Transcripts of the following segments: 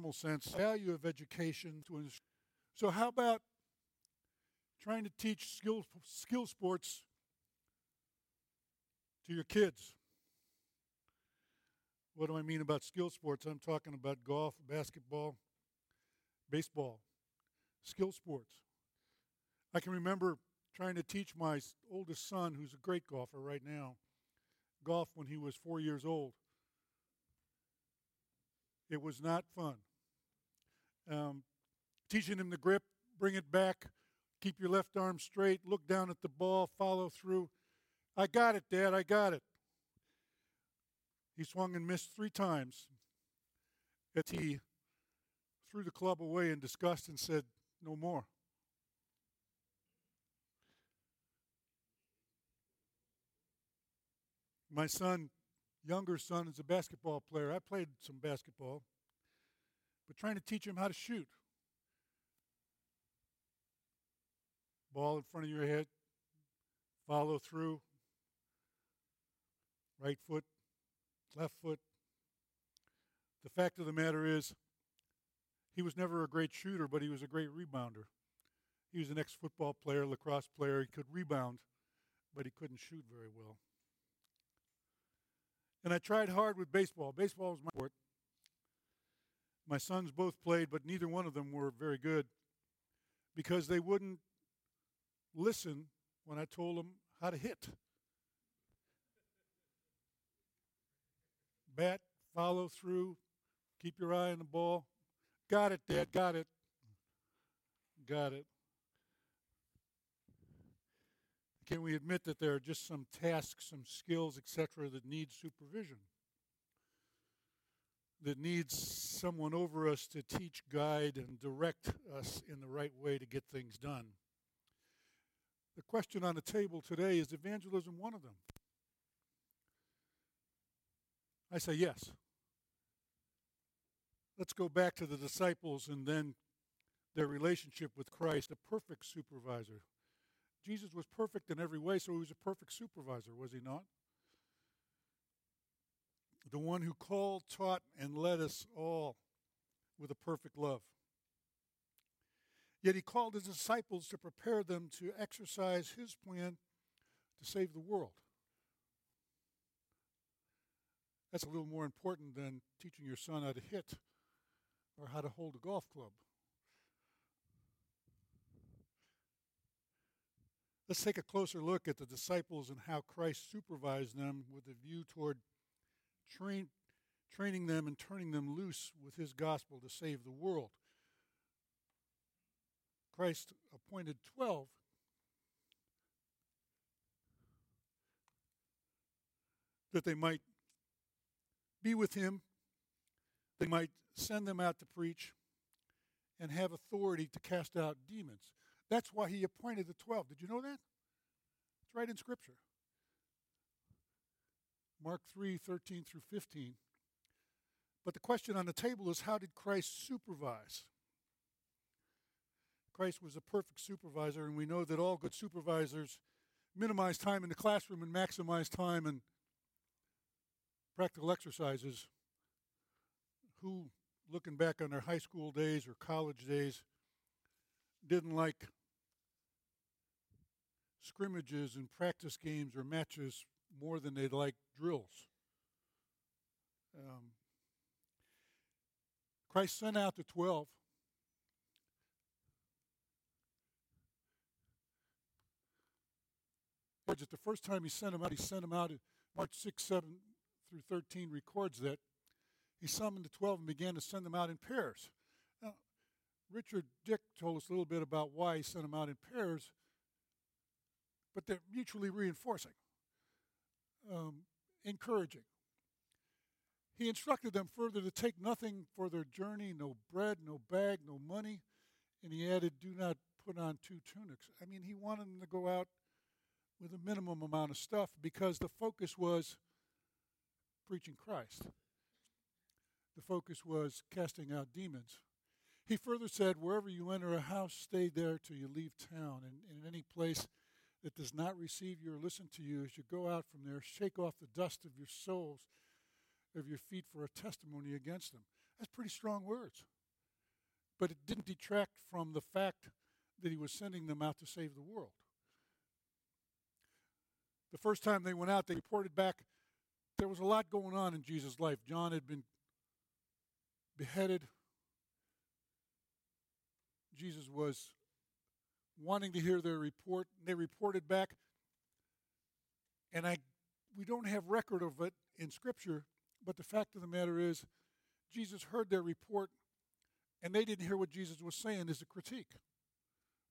normal sense, value of education. To so, how about trying to teach skill, skill sports to your kids? What do I mean about skill sports? I'm talking about golf, basketball, baseball, skill sports. I can remember trying to teach my oldest son, who's a great golfer right now, golf when he was four years old. It was not fun. Um, teaching him the grip, bring it back, keep your left arm straight, look down at the ball, follow through. I got it, Dad, I got it. He swung and missed three times. As he threw the club away in disgust and said, No more. My son, younger son, is a basketball player. I played some basketball, but trying to teach him how to shoot. Ball in front of your head, follow through, right foot, left foot. The fact of the matter is, he was never a great shooter, but he was a great rebounder. He was an ex football player, lacrosse player. He could rebound, but he couldn't shoot very well. And I tried hard with baseball. Baseball was my sport. My sons both played, but neither one of them were very good because they wouldn't listen when I told them how to hit. Bat, follow through, keep your eye on the ball. Got it, Dad, got it. Got it. Can we admit that there are just some tasks, some skills, etc., that need supervision? That needs someone over us to teach, guide, and direct us in the right way to get things done. The question on the table today is evangelism one of them? I say yes. Let's go back to the disciples and then their relationship with Christ, a perfect supervisor. Jesus was perfect in every way, so he was a perfect supervisor, was he not? The one who called, taught, and led us all with a perfect love. Yet he called his disciples to prepare them to exercise his plan to save the world. That's a little more important than teaching your son how to hit or how to hold a golf club. Let's take a closer look at the disciples and how Christ supervised them with a view toward train, training them and turning them loose with his gospel to save the world. Christ appointed 12 that they might be with him, they might send them out to preach, and have authority to cast out demons. That's why he appointed the 12. Did you know that? It's right in Scripture. Mark 3 13 through 15. But the question on the table is how did Christ supervise? Christ was a perfect supervisor, and we know that all good supervisors minimize time in the classroom and maximize time in practical exercises. Who, looking back on their high school days or college days, didn't like scrimmages and practice games or matches more than they'd like drills. Um, Christ sent out the 12. Just the first time he sent them out, he sent them out, in Mark 6, 7 through 13 records that. He summoned the 12 and began to send them out in pairs. Now, Richard Dick told us a little bit about why he sent them out in pairs but they're mutually reinforcing, um, encouraging. He instructed them further to take nothing for their journey no bread, no bag, no money. And he added, Do not put on two tunics. I mean, he wanted them to go out with a minimum amount of stuff because the focus was preaching Christ. The focus was casting out demons. He further said, Wherever you enter a house, stay there till you leave town. And, in any place that does not receive you or listen to you, as you go out from there, shake off the dust of your souls, of your feet for a testimony against them. That's pretty strong words. But it didn't detract from the fact that he was sending them out to save the world. The first time they went out, they reported back there was a lot going on in Jesus' life. John had been beheaded. Jesus was wanting to hear their report. They reported back, and I we don't have record of it in Scripture, but the fact of the matter is, Jesus heard their report, and they didn't hear what Jesus was saying as a critique.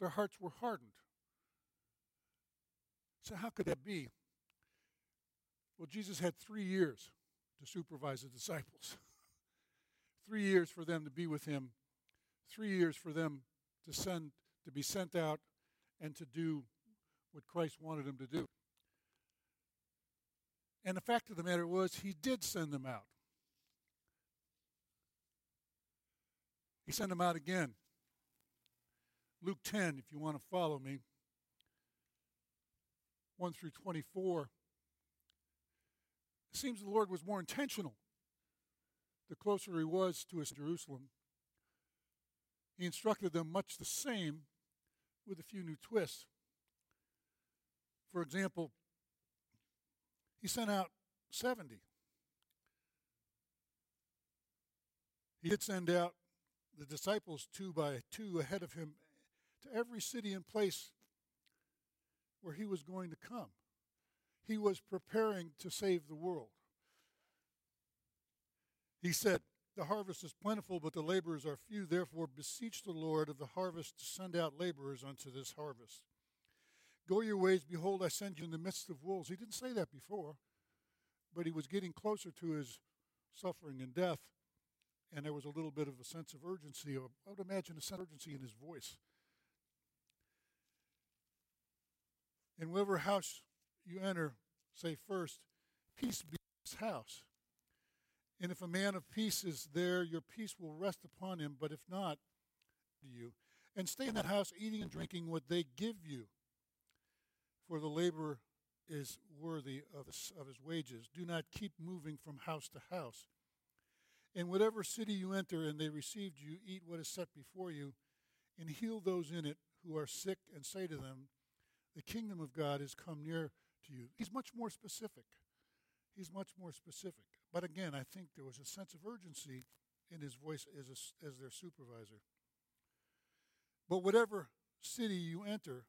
Their hearts were hardened. So, how could that be? Well, Jesus had three years to supervise the disciples, three years for them to be with him, three years for them to send to be sent out and to do what Christ wanted them to do. And the fact of the matter was, he did send them out. He sent them out again. Luke 10, if you want to follow me, 1 through 24. It seems the Lord was more intentional the closer he was to his Jerusalem. He instructed them much the same with a few new twists. For example, he sent out 70. He did send out the disciples two by two ahead of him to every city and place where he was going to come. He was preparing to save the world. He said, The harvest is plentiful, but the laborers are few. Therefore, beseech the Lord of the harvest to send out laborers unto this harvest. Go your ways, behold, I send you in the midst of wolves. He didn't say that before, but he was getting closer to his suffering and death, and there was a little bit of a sense of urgency. I would imagine a sense of urgency in his voice. In whatever house you enter, say first, Peace be this house. And if a man of peace is there, your peace will rest upon him, but if not, do you. And stay in that house, eating and drinking what they give you for the laborer is worthy of his, of his wages. Do not keep moving from house to house. In whatever city you enter and they received you, eat what is set before you, and heal those in it who are sick, and say to them, The kingdom of God is come near to you. He's much more specific. He's much more specific. But again, I think there was a sense of urgency in his voice as, a, as their supervisor. But whatever city you enter,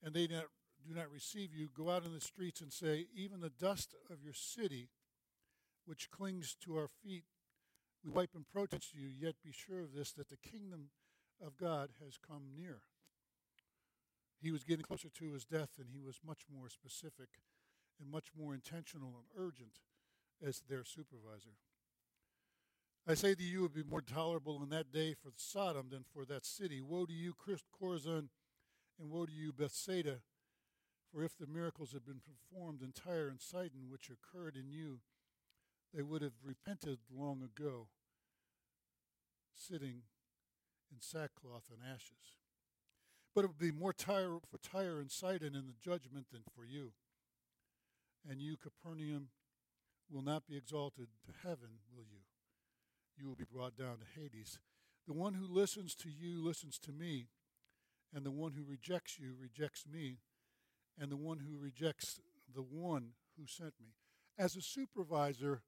and they not do not receive you, go out in the streets and say, Even the dust of your city, which clings to our feet, we wipe and protest to you, yet be sure of this, that the kingdom of God has come near. He was getting closer to his death, and he was much more specific and much more intentional and urgent as their supervisor. I say to you, it would be more tolerable in that day for Sodom than for that city. Woe to you, Chorazin, and woe to you, Bethsaida! For if the miracles had been performed in Tyre and Sidon, which occurred in you, they would have repented long ago, sitting in sackcloth and ashes. But it would be more Tyre, for Tyre and Sidon in the judgment than for you. And you, Capernaum, will not be exalted to heaven, will you? You will be brought down to Hades. The one who listens to you listens to me, and the one who rejects you rejects me and the one who rejects the one who sent me. As a supervisor,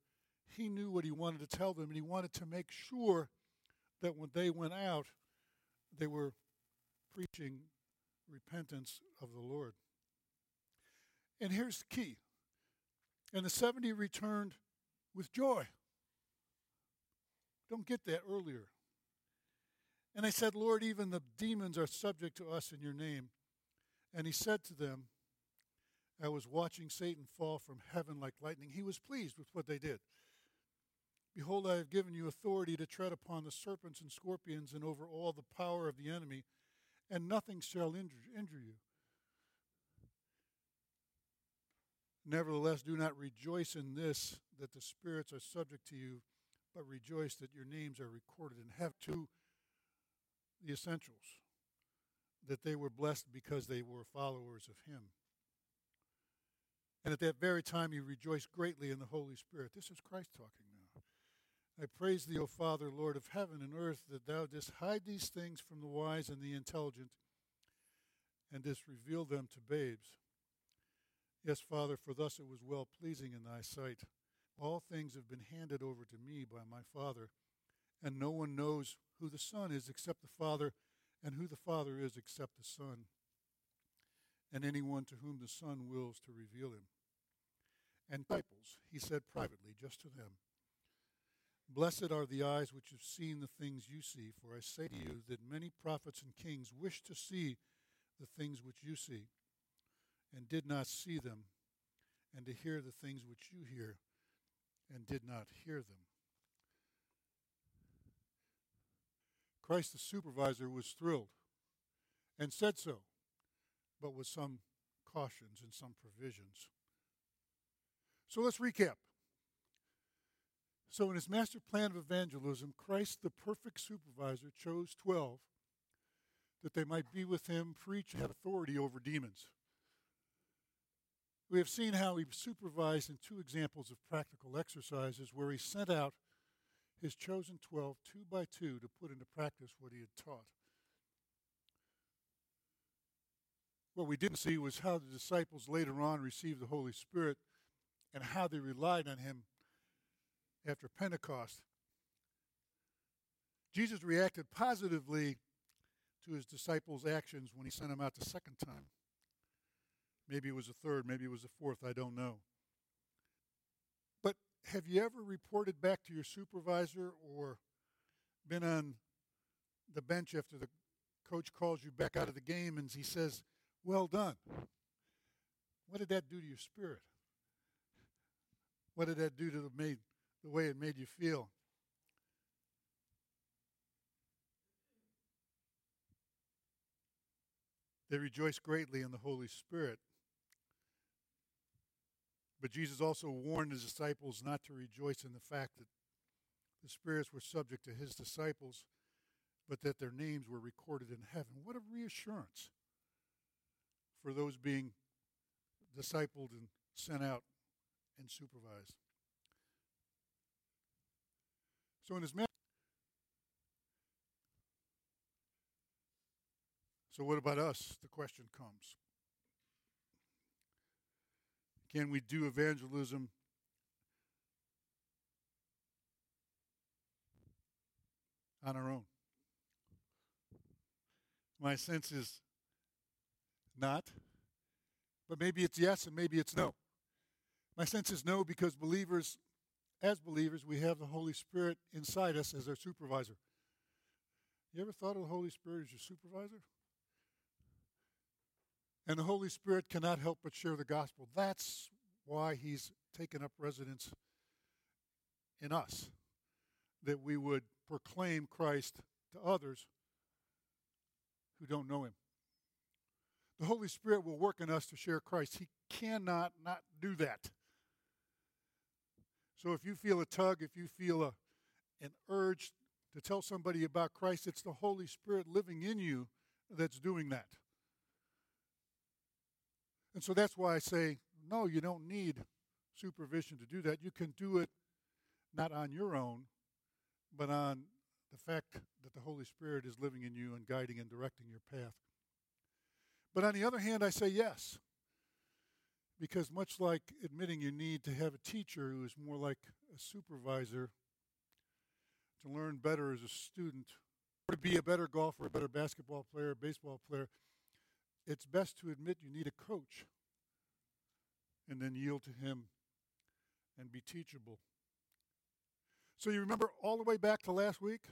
he knew what he wanted to tell them, and he wanted to make sure that when they went out, they were preaching repentance of the Lord. And here's the key. And the 70 returned with joy. Don't get that earlier. And they said, Lord, even the demons are subject to us in your name. And he said to them, I was watching Satan fall from heaven like lightning. He was pleased with what they did. Behold, I have given you authority to tread upon the serpents and scorpions and over all the power of the enemy, and nothing shall injure, injure you. Nevertheless, do not rejoice in this, that the spirits are subject to you, but rejoice that your names are recorded in heaven. To the essentials, that they were blessed because they were followers of Him. And at that very time, you rejoice greatly in the Holy Spirit. This is Christ talking now. I praise thee, O Father, Lord of heaven and earth, that thou didst hide these things from the wise and the intelligent, and didst reveal them to babes. Yes, Father, for thus it was well pleasing in thy sight. All things have been handed over to me by my Father, and no one knows who the Son is except the Father, and who the Father is except the Son, and anyone to whom the Son wills to reveal him. And disciples, he said privately, just to them, Blessed are the eyes which have seen the things you see, for I say to you that many prophets and kings wish to see the things which you see, and did not see them, and to hear the things which you hear, and did not hear them. Christ the supervisor was thrilled and said so, but with some cautions and some provisions. So let's recap. So, in his master plan of evangelism, Christ, the perfect supervisor, chose 12 that they might be with him, preach, and have authority over demons. We have seen how he supervised in two examples of practical exercises where he sent out his chosen 12 two by two to put into practice what he had taught. What we didn't see was how the disciples later on received the Holy Spirit and how they relied on him after Pentecost. Jesus reacted positively to his disciples' actions when he sent them out the second time. Maybe it was a third, maybe it was a fourth, I don't know. But have you ever reported back to your supervisor or been on the bench after the coach calls you back out of the game and he says, Well done? What did that do to your spirit? What did that do to the made the way it made you feel. They rejoiced greatly in the Holy Spirit. But Jesus also warned his disciples not to rejoice in the fact that the spirits were subject to his disciples, but that their names were recorded in heaven. What a reassurance for those being discipled and sent out and supervised. So in his message, so what about us? The question comes. Can we do evangelism on our own? My sense is not, but maybe it's yes and maybe it's no. My sense is no because believers as believers, we have the Holy Spirit inside us as our supervisor. You ever thought of the Holy Spirit as your supervisor? And the Holy Spirit cannot help but share the gospel. That's why He's taken up residence in us, that we would proclaim Christ to others who don't know Him. The Holy Spirit will work in us to share Christ. He cannot not do that. So if you feel a tug, if you feel a, an urge to tell somebody about Christ, it's the Holy Spirit living in you that's doing that. And so that's why I say, no, you don't need supervision to do that. You can do it not on your own, but on the fact that the Holy Spirit is living in you and guiding and directing your path. But on the other hand, I say yes. Because much like admitting you need to have a teacher who is more like a supervisor to learn better as a student, or to be a better golfer, a better basketball player, baseball player, it's best to admit you need a coach and then yield to him and be teachable. So you remember all the way back to last week?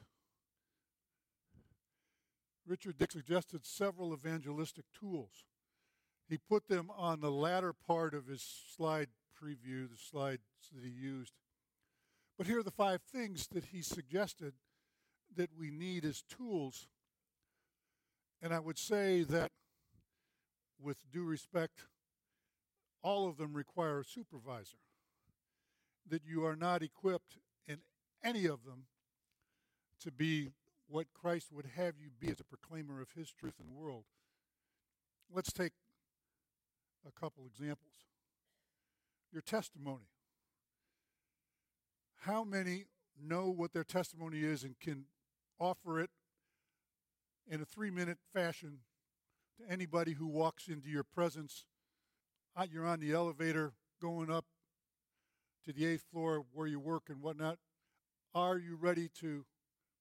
Richard Dick suggested several evangelistic tools. He put them on the latter part of his slide preview, the slides that he used. But here are the five things that he suggested that we need as tools. And I would say that, with due respect, all of them require a supervisor. That you are not equipped in any of them to be what Christ would have you be as a proclaimer of his truth in the world. Let's take a couple examples. Your testimony. How many know what their testimony is and can offer it in a three minute fashion to anybody who walks into your presence. Uh, you're on the elevator going up to the eighth floor where you work and whatnot. Are you ready to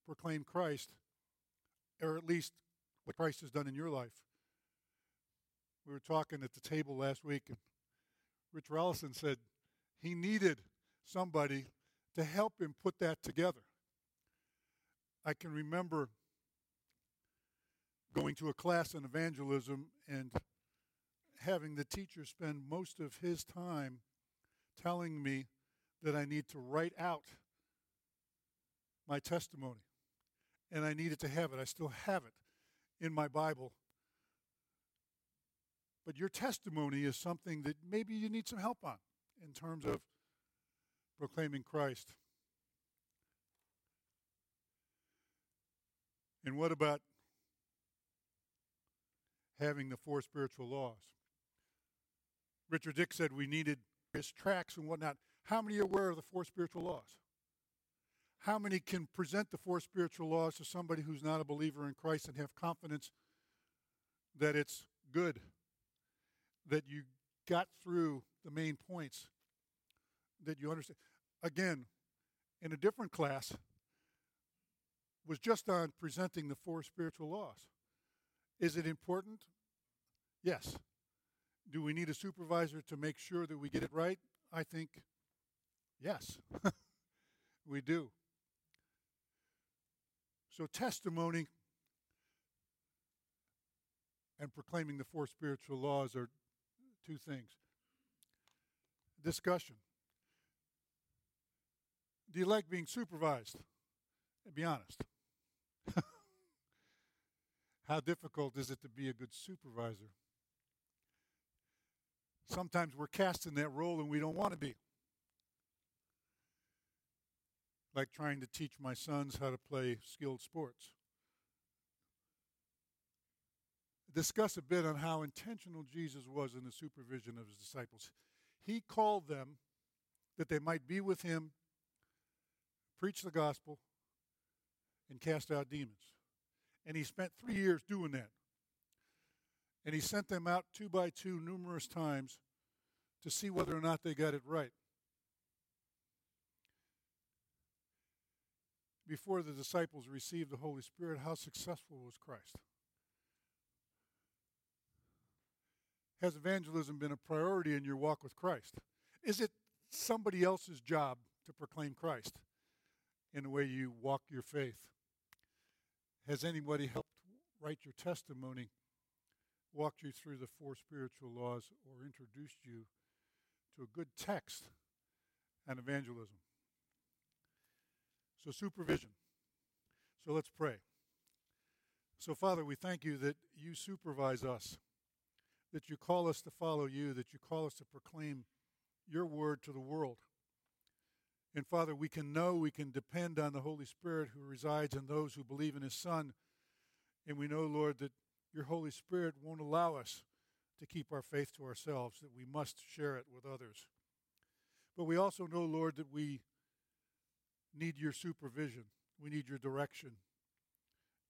proclaim Christ, or at least what Christ has done in your life? We were talking at the table last week, and Rich Rollison said he needed somebody to help him put that together. I can remember going to a class in evangelism and having the teacher spend most of his time telling me that I need to write out my testimony. And I needed to have it. I still have it in my Bible. But your testimony is something that maybe you need some help on in terms of proclaiming Christ. And what about having the four spiritual laws? Richard Dick said we needed his tracks and whatnot. How many are aware of the four spiritual laws? How many can present the four spiritual laws to somebody who's not a believer in Christ and have confidence that it's good, that you got through the main points, that you understand? Again, in a different class, was just on presenting the four spiritual laws. Is it important? Yes. Do we need a supervisor to make sure that we get it right? I think yes, we do. So, testimony and proclaiming the four spiritual laws are two things. Discussion. Do you like being supervised? Be honest. How difficult is it to be a good supervisor? Sometimes we're cast in that role and we don't want to be. Like trying to teach my sons how to play skilled sports. Discuss a bit on how intentional Jesus was in the supervision of his disciples. He called them that they might be with him, preach the gospel, and cast out demons. And he spent three years doing that. And he sent them out two by two numerous times to see whether or not they got it right. Before the disciples received the Holy Spirit, how successful was Christ? Has evangelism been a priority in your walk with Christ? Is it somebody else's job to proclaim Christ in the way you walk your faith? Has anybody helped write your testimony, walked you through the four spiritual laws, or introduced you to a good text and evangelism? So, supervision. So, let's pray. So, Father, we thank you that you supervise us, that you call us to follow you, that you call us to proclaim your word to the world. And Father, we can know, we can depend on the Holy Spirit who resides in those who believe in His Son. And we know, Lord, that your Holy Spirit won't allow us to keep our faith to ourselves, that we must share it with others. But we also know, Lord, that we need your supervision. We need your direction.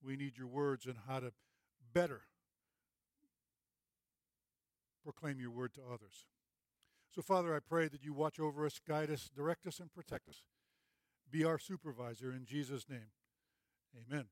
We need your words on how to better proclaim your word to others. So, Father, I pray that you watch over us, guide us, direct us, and protect us. Be our supervisor in Jesus' name. Amen.